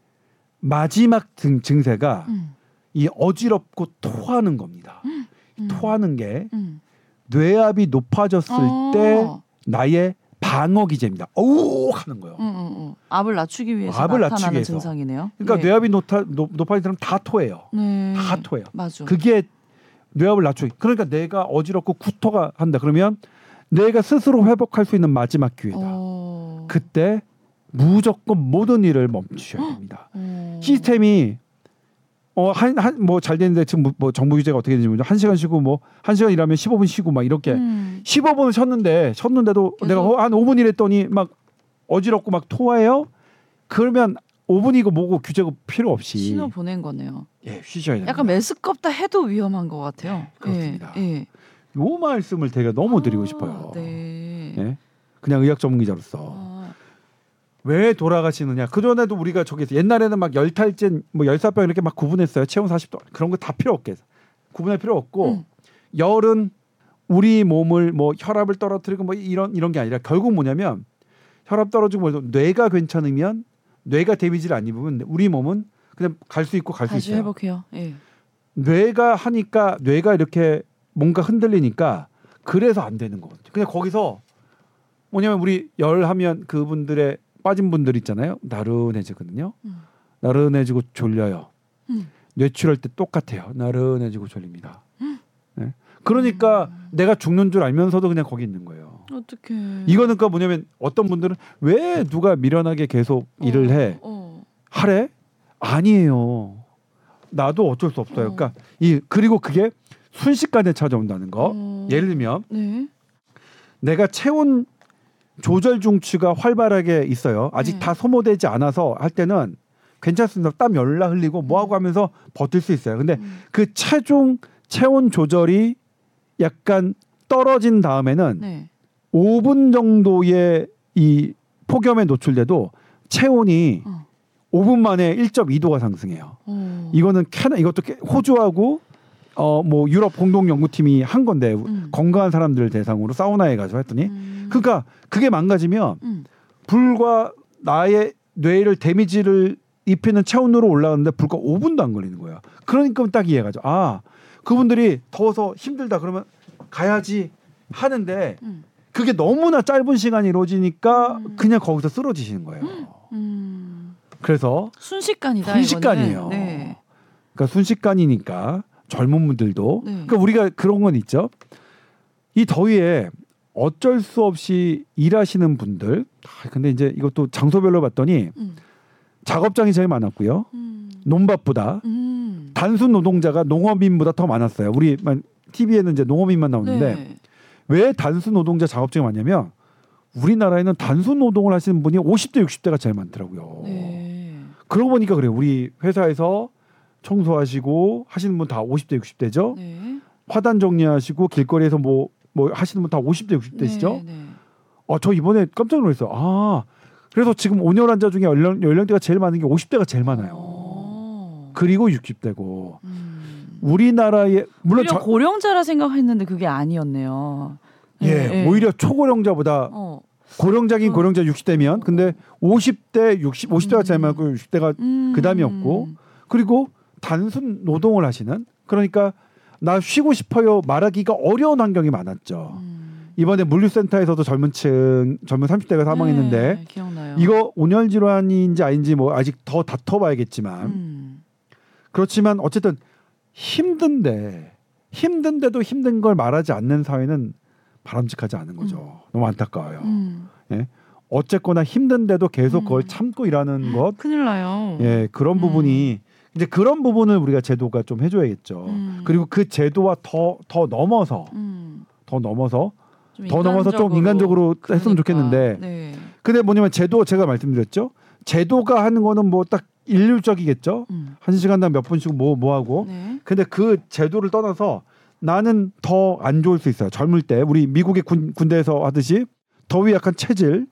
마지막 증, 증세가 음. 이 어지럽고 토하는 겁니다. 음. 토하는 게 음. 뇌압이 높아졌을 아. 때 나의 방어 기제입니다. 어우 하는 거예요. 음, 음, 음. 압을 낮추기 위해서 압을 나타나는 위해서. 증상이네요. 그러니까 네. 뇌압이 높아, 높, 높아진 사람 다 토해요. 네. 다 토해요. 맞아. 그게 뇌압을 낮추기. 그러니까 내가 어지럽고 구토가 한다. 그러면 내가 스스로 회복할 수 있는 마지막 기회다. 어. 그때 무조건 모든 일을 멈추셔야 됩니다. 어. 시스템이 어한 한뭐잘 되는데 지금 뭐- 뭐 정부 규제가 어떻게 되는지 모르죠. 한 시간 쉬고 뭐 한 시간 일하면 15분 쉬고 막 이렇게 음. 15분을 쉬었는데 쉬었는데도 계속. 내가 어, 한 5분 일했더니 막 어지럽고 막 토해요. 그러면 5분이고 뭐고 규제가 필요 없이 신호 보낸 거네요. 예 쉬셔야 됩니다. 약간 메스껍다 해도 위험한 것 같아요. 네, 그렇습니다. 예. 예. 요 말씀을 제가 너무 드리고 아, 싶어요. 네. 예? 그냥 의학 전문 기자로서 아, 왜 돌아가시느냐. 그 전에도 우리가 저기서 옛날에는 막 열탈진, 뭐 열사병 이렇게 막 구분했어요. 체온 40도 그런 거 다 필요 없게 구분할 필요 없고 음. 열은 우리 몸을 뭐 혈압을 떨어뜨리고 뭐 이런 이런 게 아니라 결국 뭐냐면 혈압 떨어지고 뭐 뇌가 괜찮으면 뇌가 데미지를 안 입으면 우리 몸은 그냥 갈 수 있고 갈 수 있어요. 회복해요. 예. 뇌가 하니까 뇌가 이렇게 뭔가 흔들리니까 그래서 안 되는 거거든요. 그냥 거기서 뭐냐면 우리 열 하면 그분들의 빠진 분들 있잖아요. 나른해지거든요. 음. 나른해지고 졸려요. 음. 뇌출혈 때 똑같아요. 나른해지고 졸립니다. 네? 그러니까 음. 내가 죽는 줄 알면서도 그냥 거기 있는 거예요. 어떻게? 이거는 그러니까 뭐냐면 어떤 분들은 왜 누가 미련하게 계속 일을 해 어. 하래? 아니에요. 나도 어쩔 수 없어요. 어. 그러니까 이 그리고 그게 순식간에 찾아온다는 거. 어. 예를 들면 네. 내가 체온 조절 중추가 활발하게 있어요. 아직 네. 다 소모되지 않아서 할 때는 괜찮습니다. 땀 열나 흘리고 뭐 하고 하면서 버틸 수 있어요. 근데 음. 그 체중 체온 조절이 약간 떨어진 다음에는 네. 5분 정도의 이 폭염에 노출돼도 체온이 어. 5분 만에 1.2도가 상승해요. 어. 이거는 캐나 이것도 깨- 호주하고 어 뭐 유럽 공동 연구팀이 한 건데 음. 건강한 사람들 대상으로 사우나에 가서 했더니 음. 그러니까 그게 망가지면 음. 불과 나의 뇌를 데미지를 입히는 체온으로 올라가는데 불과 5분도 안 걸리는 거야. 그러니까 딱 이해가죠. 아 그분들이 더워서 힘들다 그러면 가야지 하는데 음. 그게 너무나 짧은 시간이 이루어지니까 음. 그냥 거기서 쓰러지시는 거예요. 음. 그래서 순식간이다. 순식간이에요. 네. 그러니까 순식간이니까 젊은 분들도 네. 그러니까 우리가 그런 건 있죠. 이 더위에 어쩔 수 없이 일하시는 분들. 아, 근데 이제 이것도 장소별로 봤더니 음. 작업장이 제일 많았고요. 음. 논밭보다 음. 단순 노동자가 농업인보다 더 많았어요. 우리 TV에는 이제 농업인만 나오는데 네. 왜 단순 노동자 작업장이 많냐면 우리나라에는 단순 노동을 하시는 분이 50대 60대가 제일 많더라고요. 네. 그러고 보니까 그래요. 우리 회사에서 청소하시고 하시는 분 다 50대 60대죠. 네. 화단 정리하시고 길거리에서 뭐뭐 하시는 분 다 50대 60대시죠. 네. 네. 어, 저 이번에 깜짝 놀랐어요. 아, 그래서 지금 온열 환자 중에 연령, 연령대가 제일 많은 게 50대가 제일 많아요. 어. 그리고 60대고 음. 우리나라의 물론 저, 고령자라 생각했는데 그게 아니었네요. 예, 네. 오히려 초고령자보다 어. 고령자긴 어. 고령자 60대면 근데 50대 60 50대가 제일 많고 60대가 음. 그다음이었고 그리고 단순 노동을 하시는 그러니까 나 쉬고 싶어요 말하기가 어려운 환경이 많았죠. 음. 이번에 물류센터에서도 젊은 층 젊은 30대가 사망했는데 네. 이거 온열 질환인지 아닌지 뭐 아직 더 다퉈봐야겠지만 음. 그렇지만 어쨌든 힘든데 힘든데도 힘든 걸 말하지 않는 사회는 바람직하지 않은 거죠. 너무 안타까워요. 음. 어쨌거나 힘든데도 계속 그걸 음. 참고 일하는 것, 큰일 나요. 예 그런 음. 부분이 이제 그런 부분을 우리가 제도가 좀 해줘야겠죠. 음. 그리고 그 제도와 더더 넘어서 음. 더 넘어서 좀더 넘어서 좀 인간적으로 했으면 좋겠는데 네. 근데 뭐냐면 제도 제가 말씀드렸죠. 제도가 하는 거는 뭐 딱 일률적이겠죠. 음. 한 시간당 몇 분씩 뭐뭐 하고. 네. 근데 그 제도를 떠나서 나는 더 안 좋을 수 있어요. 젊을 때 우리 미국의 군, 군대에서 하듯이 더위 약한 체질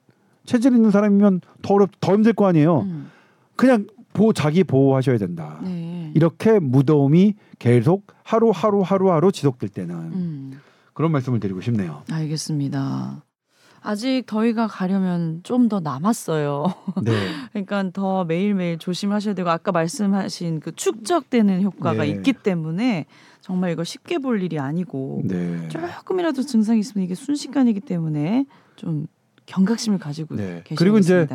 체질 있는 사람이면 더 어렵 더 힘들 거 아니에요. 음. 그냥 보호 자기 보호하셔야 된다. 네. 이렇게 무더움이 계속 하루 하루 하루 하루 지속될 때는 음. 그런 말씀을 드리고 싶네요. 알겠습니다. 아직 더위가 가려면 좀 더 남았어요. 네. 그러니까 더 매일매일 조심하셔야 되고 아까 말씀하신 그 축적되는 효과가 네. 있기 때문에 정말 이걸 쉽게 볼 일이 아니고 네. 조금이라도 증상이 있으면 이게 순식간이기 때문에 좀 경각심을 가지고 네. 계셔야 그리고 이제.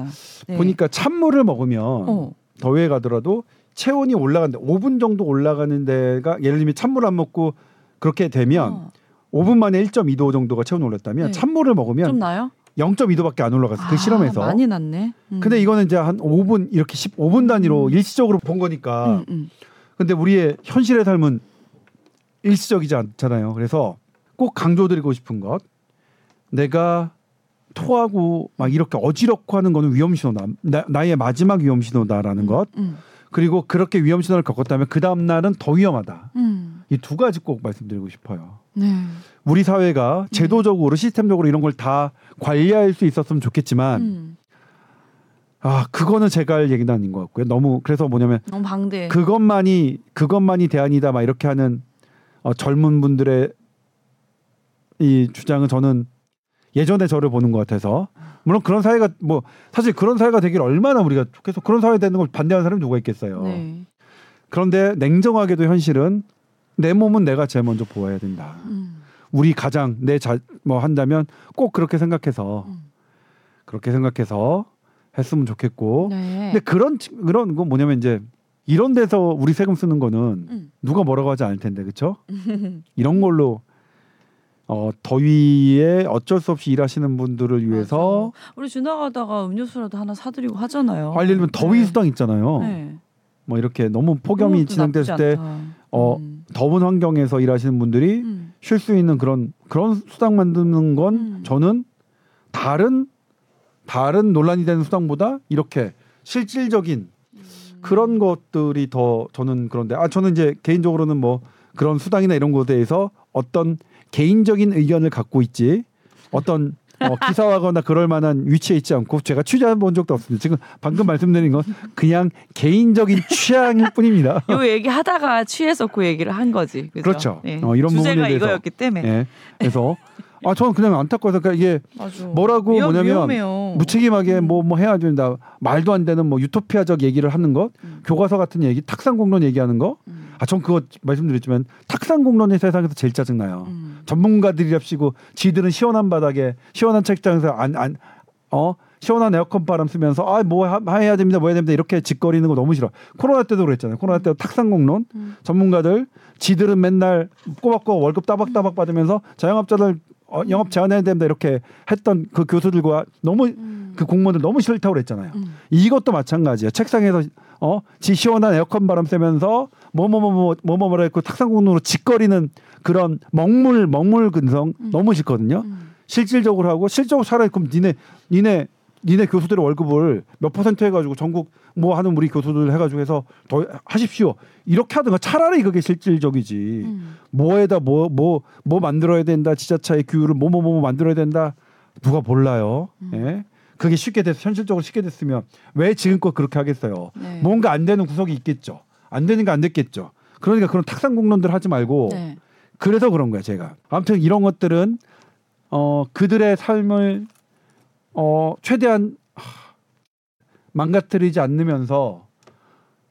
네. 보니까 찬물을 먹으면 어. 더위에 가더라도 체온이 올라가는데 5분 정도 올라가는 데가 예를 들면 찬물 안 먹고 그렇게 되면 어. 5분 만에 1.2도 정도가 체온이 올랐다면 네. 찬물을 먹으면 좀 나요? 0.2도밖에 안 올라갔어요. 그 아, 실험에서. 많이 났네. 음. 근데 이거는 이제 한 5분 이렇게 15분 단위로 음. 일시적으로 본 거니까. 음, 음. 근데 우리의 현실의 삶은 일시적이지 않잖아요. 그래서 꼭 강조드리고 싶은 것. 내가 토하고 막 이렇게 어지럽고 하는 거는 위험 신호다. 나, 나의 마지막 위험 신호다라는 것. 음, 그리고 그렇게 위험 신호를 겪었다면 그 다음 날은 더 위험하다. 음. 이두 가지 꼭 말씀드리고 싶어요. 네. 우리 사회가 제도적으로 시스템적으로 이런 걸 다 관리할 수 있었으면 좋겠지만 음. 아 그거는 제가 할 얘기는 아닌 것 같고요. 너무 그래서 뭐냐면 너무 방대. 그것만이 그것만이 대안이다 막 이렇게 하는 어, 젊은 분들의 이 주장은 저는 예전에 저를 보는 것 같아서 물론 그런 사회가 뭐 사실 그런 사회가 되길 얼마나 우리가 계속 그런 사회 되는 걸 반대하는 사람이 누가 있겠어요. 네. 그런데 냉정하게도 현실은 내 몸은 내가 제일 먼저 보호해야 된다. 음. 우리 가장 내 자 뭐 한다면 꼭 그렇게 생각해서 음. 그렇게 생각해서 했으면 좋겠고. 네. 근데 그런 치- 그런 거 뭐냐면 이제 이런 데서 우리 세금 쓰는 거는 음. 누가 뭐라고 하지 않을 텐데 그렇죠? 이런 걸로 어 더위에 어쩔 수 없이 일하시는 분들을 위해서 맞아. 우리 지나가다가 음료수라도 하나 사드리고 하잖아요. 아, 예를 들면 더위 네. 수당 있잖아요. 네. 뭐 이렇게 너무 폭염이 진행됐을 때. 어, 음. 더운 환경에서 일하시는 분들이 음. 쉴수 있는 그런 그런 수당 만드는 건 음. 저는 다른 다른 논란이 되는 수당보다 이렇게 실질적인 음. 그런 것들이 더 저는 그런데 아 저는 이제 개인적으로는 뭐 그런 수당이나 이런 것에 대해서 어떤 개인적인 의견을 갖고 있지 어떤 어, 기사하거나 그럴 만한 위치에 있지 않고 제가 취재해 본 적도 없습니다. 지금 방금 말씀드린 건 그냥 개인적인 취향일 뿐입니다. 요 얘기 하다가 취해서 그 얘기를 한 거지. 그죠? 그렇죠. 예. 어, 이런 부분에 대해서. 이거였기 때문에. 예. 그래서 아 저는 그냥 안타까워서 그러니까 이게 맞아. 뭐라고 위험- 뭐냐면 위험해요. 무책임하게 음. 뭐뭐 해야 된다 말도 안 되는 뭐 유토피아적 얘기를 하는 것 음. 교과서 같은 얘기 탁상 공론 얘기하는 거 음. 아, 전 그거 말씀드렸지만 탁상 공론이 세상에서 제일 짜증 나요. 음. 전문가들이랍시고 지들은 시원한 바닥에 시원한 책장에서 안 안 어 시원한 에어컨 바람 쓰면서 아뭐 해야 됩니다 뭐 해야 됩니다 이렇게 짓거리는 거 너무 싫어 코로나 때도 그랬잖아요 코로나 때도 탁상 공론 음. 전문가들 지들은 맨날 꼬박꼬박 월급 따박따박 받으면서 자영업자들 어, 영업 제한해야 된다 이렇게 했던 그 교수들과 너무 음. 그 공무원들 너무 싫다고 그랬잖아요. 음. 이것도 마찬가지야. 책상에서 어, 지 시원한 에어컨 바람 쐬면서 뭐뭐뭐뭐 뭐뭐뭐라 했고 탁상공론으로 짓거리는 그런 먹물 먹물 근성 너무 싫거든요. 음. 실질적으로 하고 실적으로 차라리 그럼 니네 니네 니네 교수들의 월급을 몇 퍼센트 해가지고 전국 뭐 하는 우리 교수들 해가지고 해서 더 하십시오. 이렇게 하든가 차라리 그게 실질적이지. 음. 뭐에다 뭐 뭐뭐 만들어야 된다. 지자체의 규율을 뭐 뭐 뭐 만들어야 된다. 누가 몰라요. 예? 그게 쉽게 돼서 현실적으로 쉽게 됐으면 왜 지금껏 그렇게 하겠어요? 네. 뭔가 안 되는 구석이 있겠죠. 안 되는 게 안 됐겠죠. 그러니까 그런 탁상 공론들 하지 말고 네. 그래서 그런 거야 제가. 아무튼 이런 것들은 어 그들의 삶을 어 최대한 하, 망가뜨리지 않으면서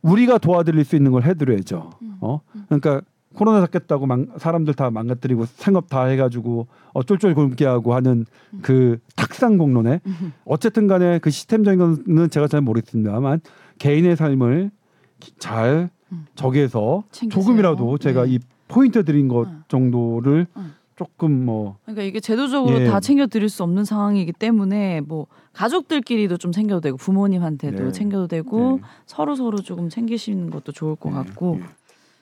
우리가 도와드릴 수 있는 걸 해드려야죠 어 그러니까 코로나 잡겠다고 망, 사람들 다 망가뜨리고 생업 다 해가지고 어 쫄쫄 굶게 하고 하는 그 탁상 공론에 음. 어쨌든 간에 그 시스템적인 거는 제가 잘 모르겠습니다만 개인의 삶을 기- 잘 음. 저기에서. 조금이라도 제가 네. 이 포인트 드린 것 음. 정도를 음. 조금 뭐 그러니까 이게 제도적으로 예. 다 챙겨 드릴 수 없는 상황이기 때문에 뭐 가족들끼리도 좀 챙겨도 되고 부모님한테도 네. 챙겨도 되고 네. 서로 서로 조금 챙기시는 것도 좋을 것 네, 같고 예.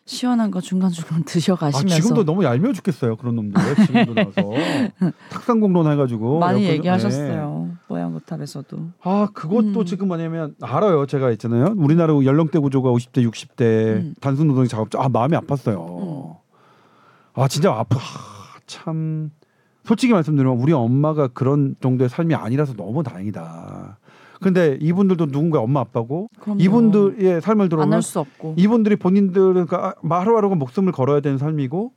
시원한 거 중간 중간 아, 드셔가시면서 지금도 너무 얄미워 죽겠어요 그런 놈들 지금도 나서 탁상 공론 해가지고 많이 얘기하셨어요 모양고탑에서도 네. 아 그것도 음. 지금 뭐냐면 알아요 제가 있잖아요 우리나라 연령대 구조가 50대 60대 음. 단순 노동 작업자 아 마음이 아팠어요 아 진짜 아파 아, 참 솔직히 말씀드리면 우리 엄마가 그런 정도의 삶이 아니라서 너무 다행이다 근데 이분들도 누군가 엄마 아빠고 그럼요. 이분들의 삶을 들어보면 안할 수 없고 이분들이 본인들은 그 아, 하루하루가 목숨을 걸어야 되는 삶이고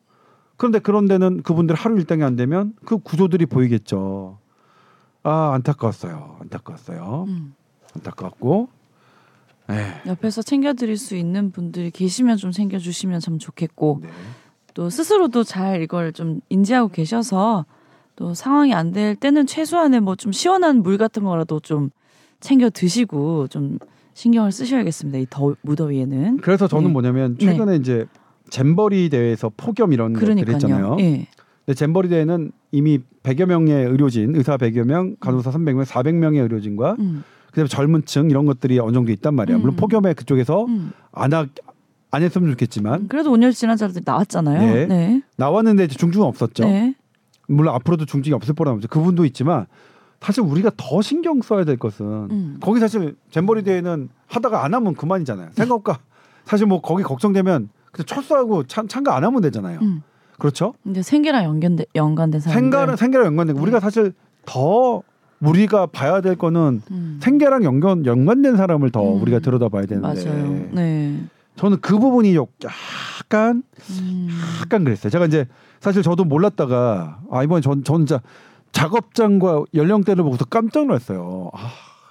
그런데 그런 데는 그분들 하루 일당이 안 되면 그 구조들이 보이겠죠. 아 안타까웠어요. 안타까웠어요. 음. 안타깝고. 에. 옆에서 챙겨드릴 수 있는 분들이 계시면 좀 챙겨주시면 참 좋겠고 네. 또 스스로도 잘 이걸 좀 인지하고 계셔서 또 상황이 안 될 때는 최소한의 뭐 좀 시원한 물 같은 거라도 좀 챙겨 드시고 좀 신경을 쓰셔야겠습니다. 이 더 무더위에는. 그래서 저는 네. 뭐냐면 최근에 이제 잼버리 대회에서 폭염 이런 것들 그러니까요. 했잖아요. 예. 근데 잼버리 대회는 이미 100여 명의 의료진, 의사 100여 명, 간호사 300명, 400명의 의료진과 음. 그다음에 젊은 층 이런 것들이 어느 정도 있단 말이에요. 물론 음. 폭염에 그쪽에서 음. 안, 하, 안 했으면 좋겠지만 그래도 온열 질환자들이 나왔잖아요. 네. 네. 나왔는데 이제 중증은 없었죠. 네. 물론 앞으로도 중증이 없을 거라는 거죠. 그분도 있지만 사실 우리가 더 신경 써야 될 것은 음. 거기 사실 잼버리 대회는 하다가 안 하면 그만이잖아요. 생각과 사실 뭐 거기 걱정되면 그냥 철수하고 참, 참가 안 하면 되잖아요. 음. 그렇죠? 근데 생계랑 연관된 연관된. 생가는 생계랑 연관된 거. 우리가 사실 더 우리가 봐야 될 거는 음. 생계랑 연관 연관된 사람을 더 음. 우리가 들여다봐야 되는데 맞아요. 네. 저는 그 부분이 약간 음. 약간 그랬어요. 제가 이제 사실 저도 몰랐다가 아 이번에 전, 전 진짜 작업장과 연령대를 보고서 깜짝 놀랐어요. 아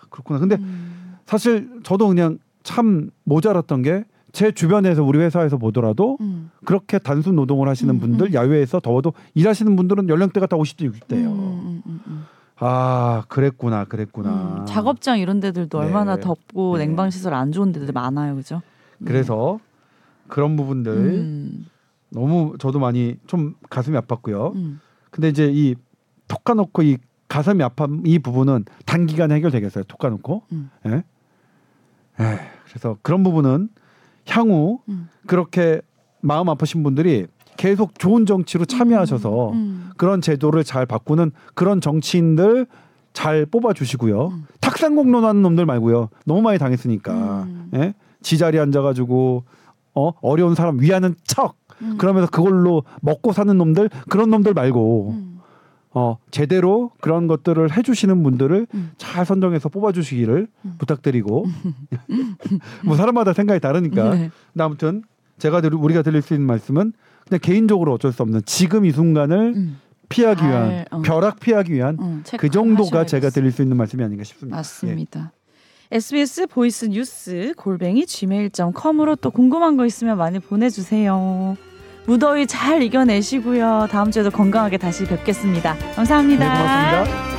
그렇구나. 근데 음. 사실 저도 그냥 참 모자랐던 게 제 주변에서 우리 회사에서 보더라도 음. 그렇게 단순 노동을 하시는 음, 분들 음. 야외에서 더워도 일하시는 분들은 연령대가 다 50대 60대예요. 음, 음, 음, 아 그랬구나 음. 그랬구나. 음. 작업장 이런 데들도 네. 얼마나 덥고 네. 냉방 시설 안 좋은 데들 많아요, 그죠? 그래서 그런 부분들 음. 너무 저도 많이 좀 가슴이 아팠고요. 음. 근데 이제 이 톡 까놓고 이 가슴이 아픈 이 부분은 단기간에 해결되겠어요. 톡 까놓고. 음. 예. 에, 그래서 그런 부분은 향후 음. 그렇게 마음 아프신 분들이 계속 좋은 정치로 참여하셔서 음. 그런 제도를 잘 바꾸는 그런 정치인들 잘 뽑아 주시고요. 음. 탁상 공론하는 놈들 말고요. 너무 많이 당했으니까. 음. 예? 지자리에 앉아가지고 어 어려운 사람 위하는 척 음. 그러면서 그걸로 먹고 사는 놈들 그런 놈들 말고 음. 어 제대로 그런 것들을 해주시는 분들을 음. 잘 선정해서 뽑아주시기를 음. 부탁드리고 뭐 사람마다 생각이 다르니까 네. 근데 아무튼 제가 들, 우리가 드릴 수 있는 말씀은 그냥 개인적으로 어쩔 수 없는 지금 이 순간을 음. 피하기 잘, 위한 어. 벼락 피하기 위한 음, 그 정도가. 제가 드릴 수 있는 말씀이 아닌가 싶습니다. 맞습니다. SBS 보이스 뉴스 골뱅이 gmail.com으로 또 궁금한 거 있으면 많이 보내주세요. 무더위 잘 이겨내시고요. 다음 주에도 건강하게 다시 뵙겠습니다 감사합니다. 네, 고맙습니다.